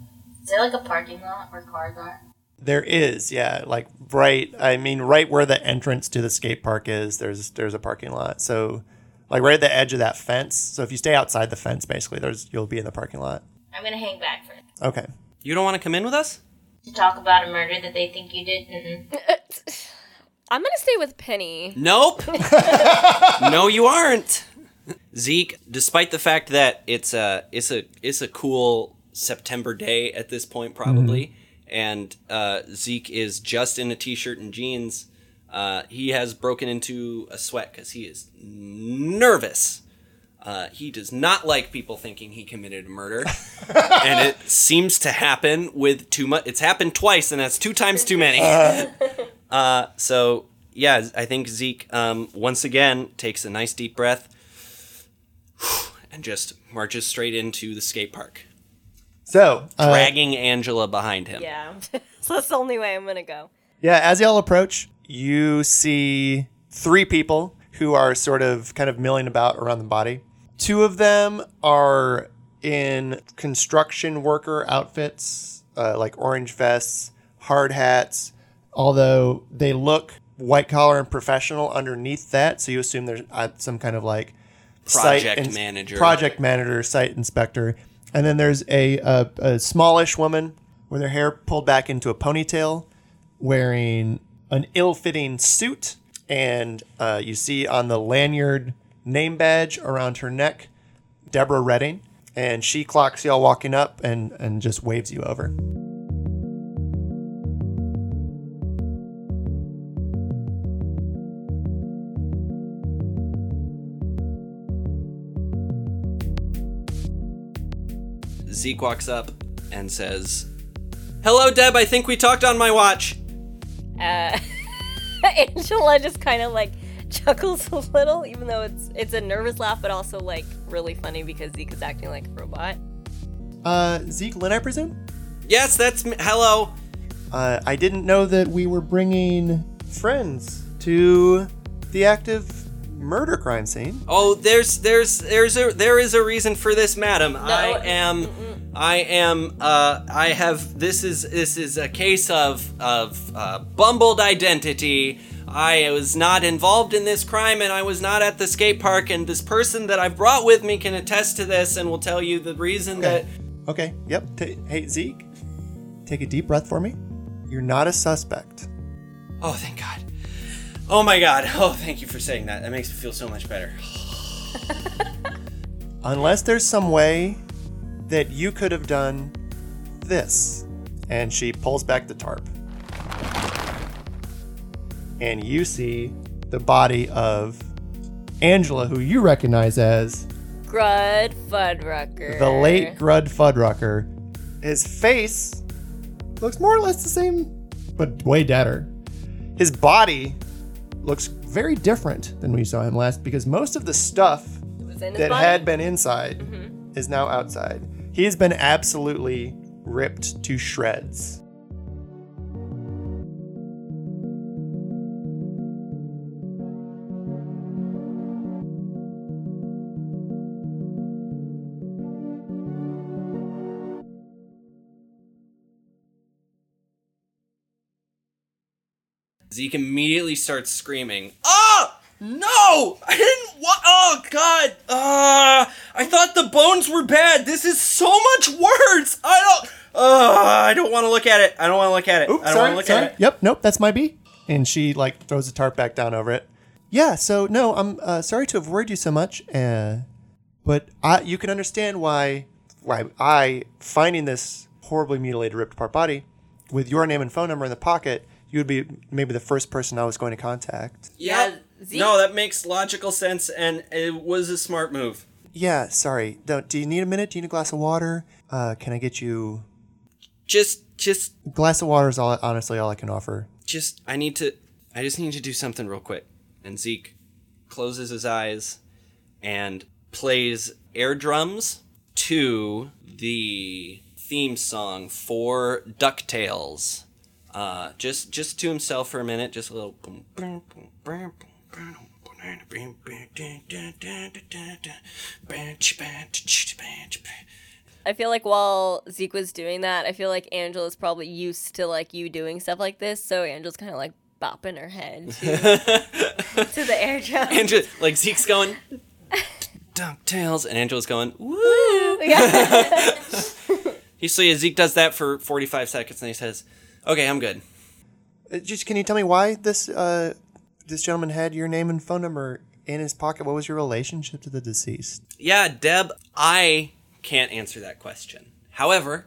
is there like a parking lot where cars are? There is, yeah, like right. I mean, right where the entrance to the skate park is. There's there's a parking lot. So, like right at the edge of that fence. So if you stay outside the fence, basically, there's you'll be in the parking lot. I'm gonna hang back for Okay. You don't want to come in with us? to talk about a murder that they think you did. Mm-mm. I'm gonna stay with Penny. Nope. no, you aren't. Zeke, despite the fact that it's a it's a it's a cool September day at this point probably, and uh, Zeke is just in a t-shirt and jeans, uh, he has broken into a sweat because he is nervous. Uh, he does not like people thinking he committed a murder, and it seems to happen with too much. It's happened twice, and that's two times too many. Uh, so yeah, I think Zeke um, once again takes a nice deep breath and just marches straight into the skate park, So uh, dragging Angela behind him. Yeah, so that's the only way I'm gonna go. Yeah, as y'all approach, you see three people who are sort of kind of milling about around the body. Two of them are in construction worker outfits, uh, like orange vests, hard hats, although they look white collar and professional underneath that. So you assume there's uh, some kind of like Project ins- manager. project manager, site inspector. And then there's a, a, a smallish woman with her hair pulled back into a ponytail, wearing an ill-fitting suit, and uh, you see on the lanyard name badge around her neck, Deborah Redding, and she clocks y'all walking up and and just waves you over. Zeke walks up and says, "Hello, Deb. I think we talked on my watch." Uh, Angela just kind of like chuckles a little, even though it's it's a nervous laugh, but also like really funny because Zeke is acting like a robot. Uh, Zeke Lynn, I presume? Yes, that's me. Hello. Uh, I didn't know that we were bringing friends to the active murder crime scene. Oh, there's there's there's a there is a reason for this, madam. I am I am uh I have this is this is a case of of uh, bumbled identity. I was not involved in this crime and I was not at the skate park and this person that I've brought with me can attest to this and will tell you the reason that Okay, yep. T- hey, Zeke, take a deep breath for me. You're not a suspect. Oh, thank God. Oh my God. Oh, thank you for saying that. That makes me feel so much better. Unless there's some way that you could have done this. And she pulls back the tarp. And you see the body of Angela, who you recognize as Grud Fuddrucker. the late Grud Fuddrucker. His face looks more or less the same, but way deader. His body looks very different than we saw him last because most of the stuff was in his that body. had been inside mm-hmm. is now outside. He has been absolutely ripped to shreds. Zeke immediately starts screaming. Ah! No! I didn't wa- Oh, God! Ah! I thought the bones were bad. This is so much worse! I don't. Uh, I don't want to look at it. I don't want to look at it. Oops, I don't sorry, want to look sorry. at it. Yep, nope, that's my bee. And she like throws the tarp back down over it. Yeah, so no, I'm uh, sorry to have worried you so much, uh, but I, you can understand why why I finding this horribly mutilated, ripped apart body with your name and phone number in the pocket, you would be maybe the first person I was going to contact. Yeah. Zeke- No, that makes logical sense, and it was a smart move. Yeah, sorry. Do, do you need a minute? Do you need a glass of water? Uh, can I get you Just, just, a glass of water? Is all honestly all I can offer. just. I need to. I just need to do something real quick. And Zeke closes his eyes and plays air drums to the theme song for Ducktales. Uh, just just to himself for a minute, just a little. boom, boom, boom, boom, boom, boom, I feel like while Zeke was doing that, I feel like Angela's probably used to like you doing stuff like this, so Angela's kind of like bopping her head to, to the air drum. Angela, like Zeke's going Ducktales, and Angela's going woo. yeah. He so yeah, Zeke does that for forty five seconds, and he says, "Okay, I'm good." Uh, just can you tell me why this uh, this gentleman had your name and phone number in his pocket? What was your relationship to the deceased? Yeah, Deb, I can't answer that question. However,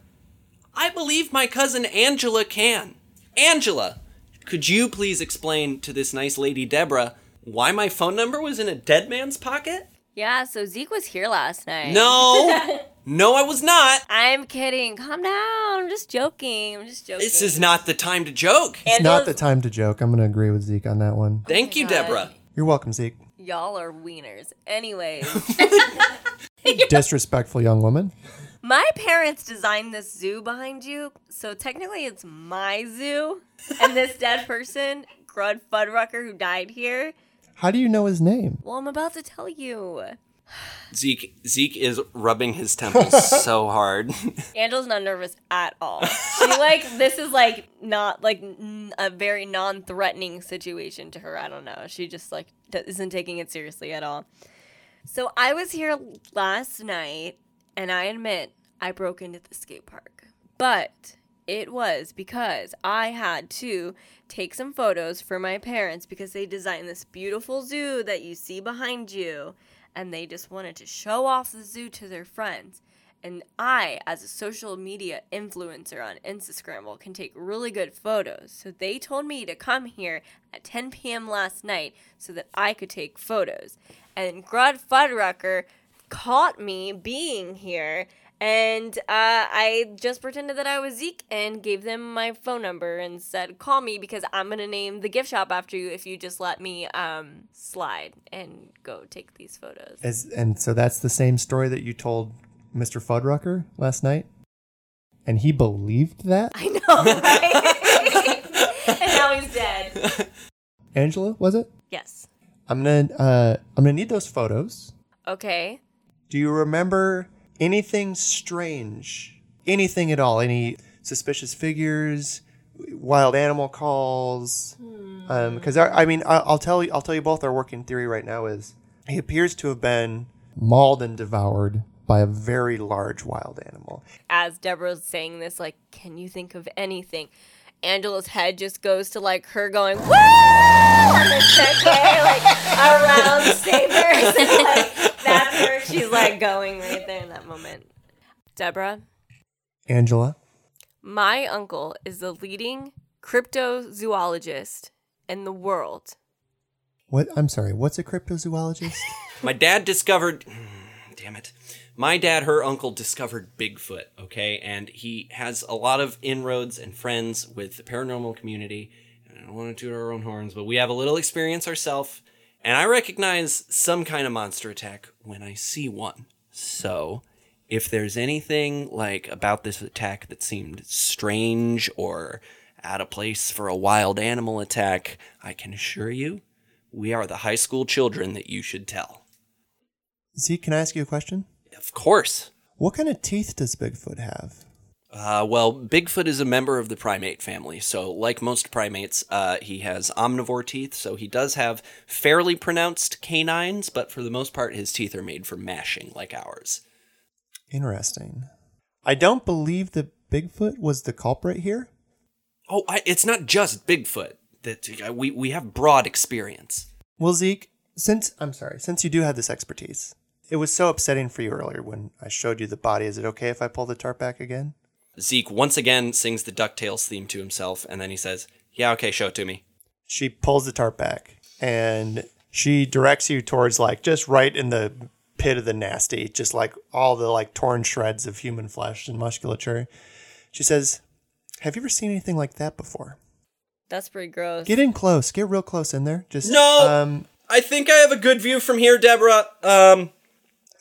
I believe my cousin Angela can. Angela, could you please explain to this nice lady Deborah why my phone number was in a dead man's pocket? yeah, so Zeke was here last night. No, no, I was not. I'm kidding. Calm down. I'm just joking. I'm just joking. This is not the time to joke. It's not the time to joke. I'm going to agree with Zeke on that one. Thank oh you, God. Deborah. You're welcome, Zeke. Y'all are wieners. Anyways, Disrespectful young woman. my parents designed this zoo behind you, so technically it's my zoo. And this dead person, Grud Fuddrucker, who died here, How do you know his name? well, I'm about to tell you. Zeke Zeke is rubbing his temples so hard. Angela's not nervous at all. She like this is like not like n- a very non-threatening situation to her. I don't know. She just like d- isn't taking it seriously at all. So I was here last night, and I admit I broke into the skate park, but it was because I had to take some photos for my parents because they designed this beautiful zoo that you see behind you, and they just wanted to show off the zoo to their friends. And I, as a social media influencer on Instagram, can take really good photos. So they told me to come here at 10 p.m. last night so that I could take photos. And Grud Fuddrucker caught me being here And uh, I just pretended that I was Zeke and gave them my phone number and said, "Call me because I'm gonna name the gift shop after you if you just let me um, slide and go take these photos." As, and so that's the same story that you told Mr. Fuddrucker last night? And he believed that? I know, right? and now he's dead. Angela, was it? Yes. I'm gonna uh I'm gonna need those photos. Okay. Do you remember anything strange? Anything at all? Any suspicious figures? Wild animal calls? Um, because I, I mean, I, I'll tell you, I'll tell you both. Our working theory right now is he appears to have been mauled and devoured by a very large wild animal. As Deborah's saying this, like, can you think of anything? Angela's head just goes to like her going woo on the Segway, like around Sabers. like, where she's like going right there in that moment. Deborah, Angela, my uncle is the leading cryptozoologist in the world. what? I'm sorry. What's a cryptozoologist? My dad discovered. Mm, damn it. My dad, her uncle, discovered Bigfoot, okay? And he has a lot of inroads and friends with the paranormal community. And I don't want to toot our own horns, but we have a little experience ourselves. And I recognize some kind of monster attack when I see one. So, if there's anything like about this attack that seemed strange or out of place for a wild animal attack, I can assure you, we are the high school children that you should tell. Zeke, can I ask you a question? Of course. What kind of teeth does Bigfoot have? Uh, well, Bigfoot is a member of the primate family, so like most primates, uh, he has omnivore teeth, so he does have fairly pronounced canines, but for the most part, his teeth are made for mashing, like ours. Interesting. I don't believe that Bigfoot was the culprit here. Oh, I, it's not just Bigfoot. That uh, we we have broad experience. Well, Zeke, since I'm sorry, since you do have this expertise, it was so upsetting for you earlier when I showed you the body. Is it okay if I pull the tarp back again? Zeke once again sings the Ducktales theme to himself, and then he says, "Yeah, okay, show it to me." She pulls the tarp back and she directs you towards like just right in the pit of the nasty, just like all the like torn shreds of human flesh and musculature. She says, "Have you ever seen anything like that before?" That's pretty gross. Get in close. Get real close in there. Just No! Um, I think I have a good view from here, Deborah. Um,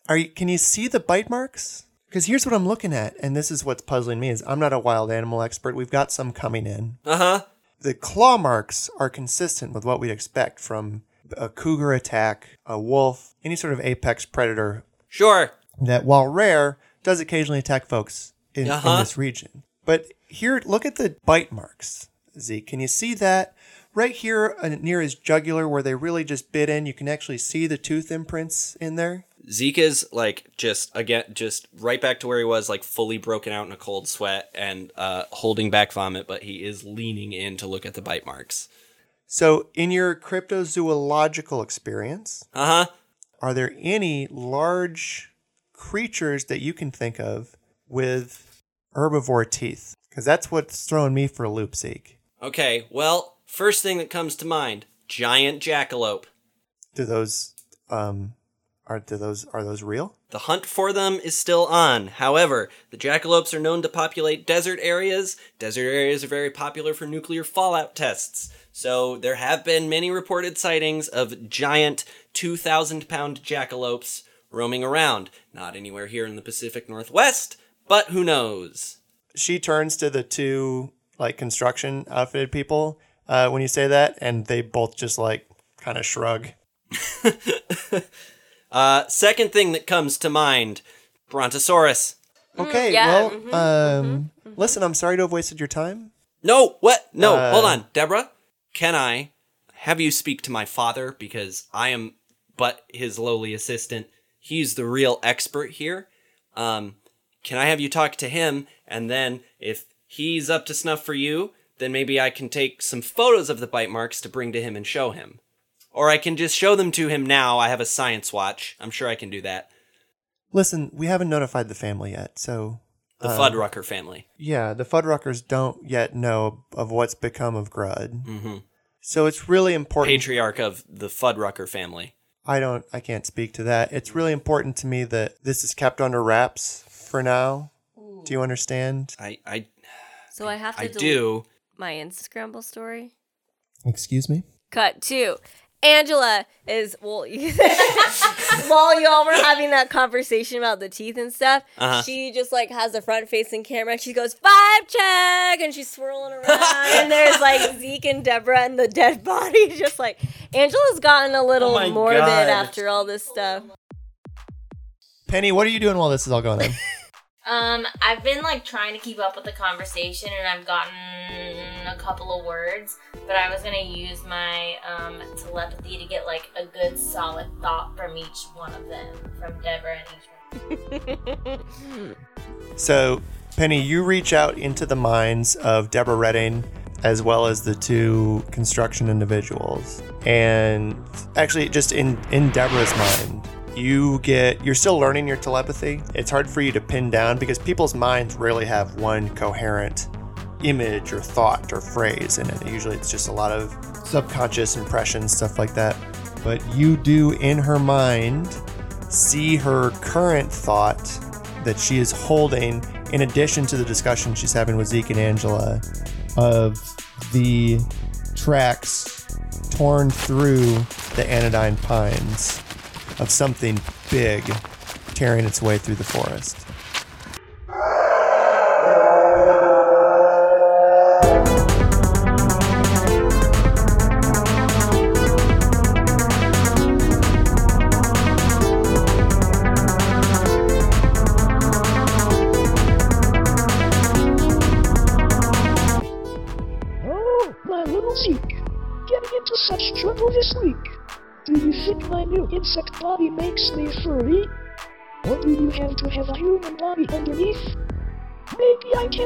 Are you? Can you see the bite marks? Because here's what I'm looking at, and this is what's puzzling me: is I'm not a wild animal expert. We've got some coming in. uh huh. The claw marks are consistent with what we'd expect from a cougar attack, a wolf, any sort of apex predator Sure. that, while rare, does occasionally attack folks in, in Uh-huh. this region. But here, look at the bite marks, Zeke. Can you see that? Right here uh, near his jugular, where they really just bit in, you can actually see the tooth imprints in there. Zeke is like just again just right back to where he was, like fully broken out in a cold sweat and uh, holding back vomit, but he is leaning in to look at the bite marks. So, in your cryptozoological experience, Uh huh. are there any large creatures that you can think of with herbivore teeth? Because that's what's throwing me for a loop, Zeke. Okay. Well, first thing that comes to mind: giant jackalope. Do those um are do those are those real? The hunt for them is still on. However, the jackalopes are known to populate desert areas. Desert areas are very popular for nuclear fallout tests. So there have been many reported sightings of giant 2,000 pound jackalopes roaming around. Not anywhere here in the Pacific Northwest, but who knows? She turns to the two like construction outfitted people uh, when you say that, and they both just like kind of shrug. Uh, second thing that comes to mind Brontosaurus. Okay, yeah, well, mhm, um, listen, I'm sorry to have wasted your time. No, what? No, Uh, hold on. Deborah, can I have you speak to my father? Because I am but his lowly assistant. He's the real expert here. Um, can I have you talk to him? And then if he's up to snuff for you, then maybe I can take some photos of the bite marks to bring to him and show him. Or I can just show them to him now. I have a science watch. I'm sure I can do that. Listen, we haven't notified the family yet, so The Um, Fuddrucker family. yeah, the Fuddruckers don't yet know of what's become of Grud. Mm-hmm. So it's really important. Patriarch of the Fuddrucker family. I don't, I can't speak to that. It's really important to me that this is kept under wraps for now? Do you understand? I I So I have to I delete do. My Instagramble story. Excuse me? Cut two. Angela is well. while y'all were having that conversation about the teeth and stuff, Uh-huh. she just like has the front facing camera. She goes five check, and she's swirling around, and there's like Zeke and Deborah and the dead body. Just like Angela's gotten a little Oh morbid God. after all this stuff. Penny, what are you doing while this is all going on? Um, I've been like trying to keep up with the conversation, and I've gotten a couple of words, but I was gonna use my um, telepathy to get like a good solid thought from each one of them, from Deborah and each one. So, Penny, you reach out into the minds of Deborah Redding as well as the two construction individuals. And actually, just in, in Deborah's mind, you get, you're still learning your telepathy. It's hard for you to pin down because people's minds rarely have one coherent image or thought or phrase in it. Usually it's just a lot of subconscious impressions, stuff like that. But you do in her mind see her current thought that she is holding, in addition to the discussion she's having with Zeke and Angela, of the tracks torn through the anodyne pines of something big tearing its way through the forest.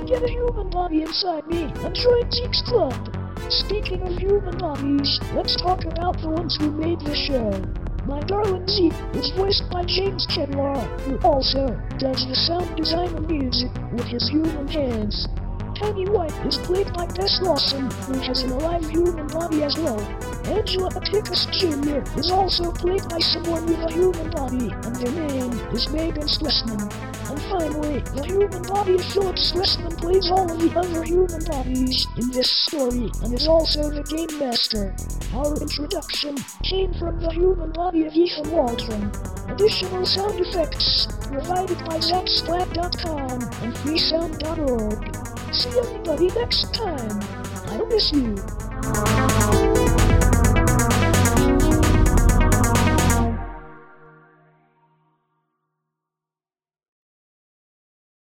Get a human body inside me and join Zeke's club. Speaking of human bodies, let's talk about the ones who made the show. My darling Zeke is voiced by James Kedlar, who also does the sound design and music with his human hands. Penny White is played by Bess Lawson, who has an alive human body as well. Angela Atticus Jr. is also played by someone with a human body, and their name is Megan Stressman. And finally, the human body of Philip Stressman plays all of the other human bodies in this story, and is also the game master. Our introduction came from the human body of Ethan Waldron. Additional sound effects provided by ZachSplat.com and freesound.org. See everybody next time. I'll miss you.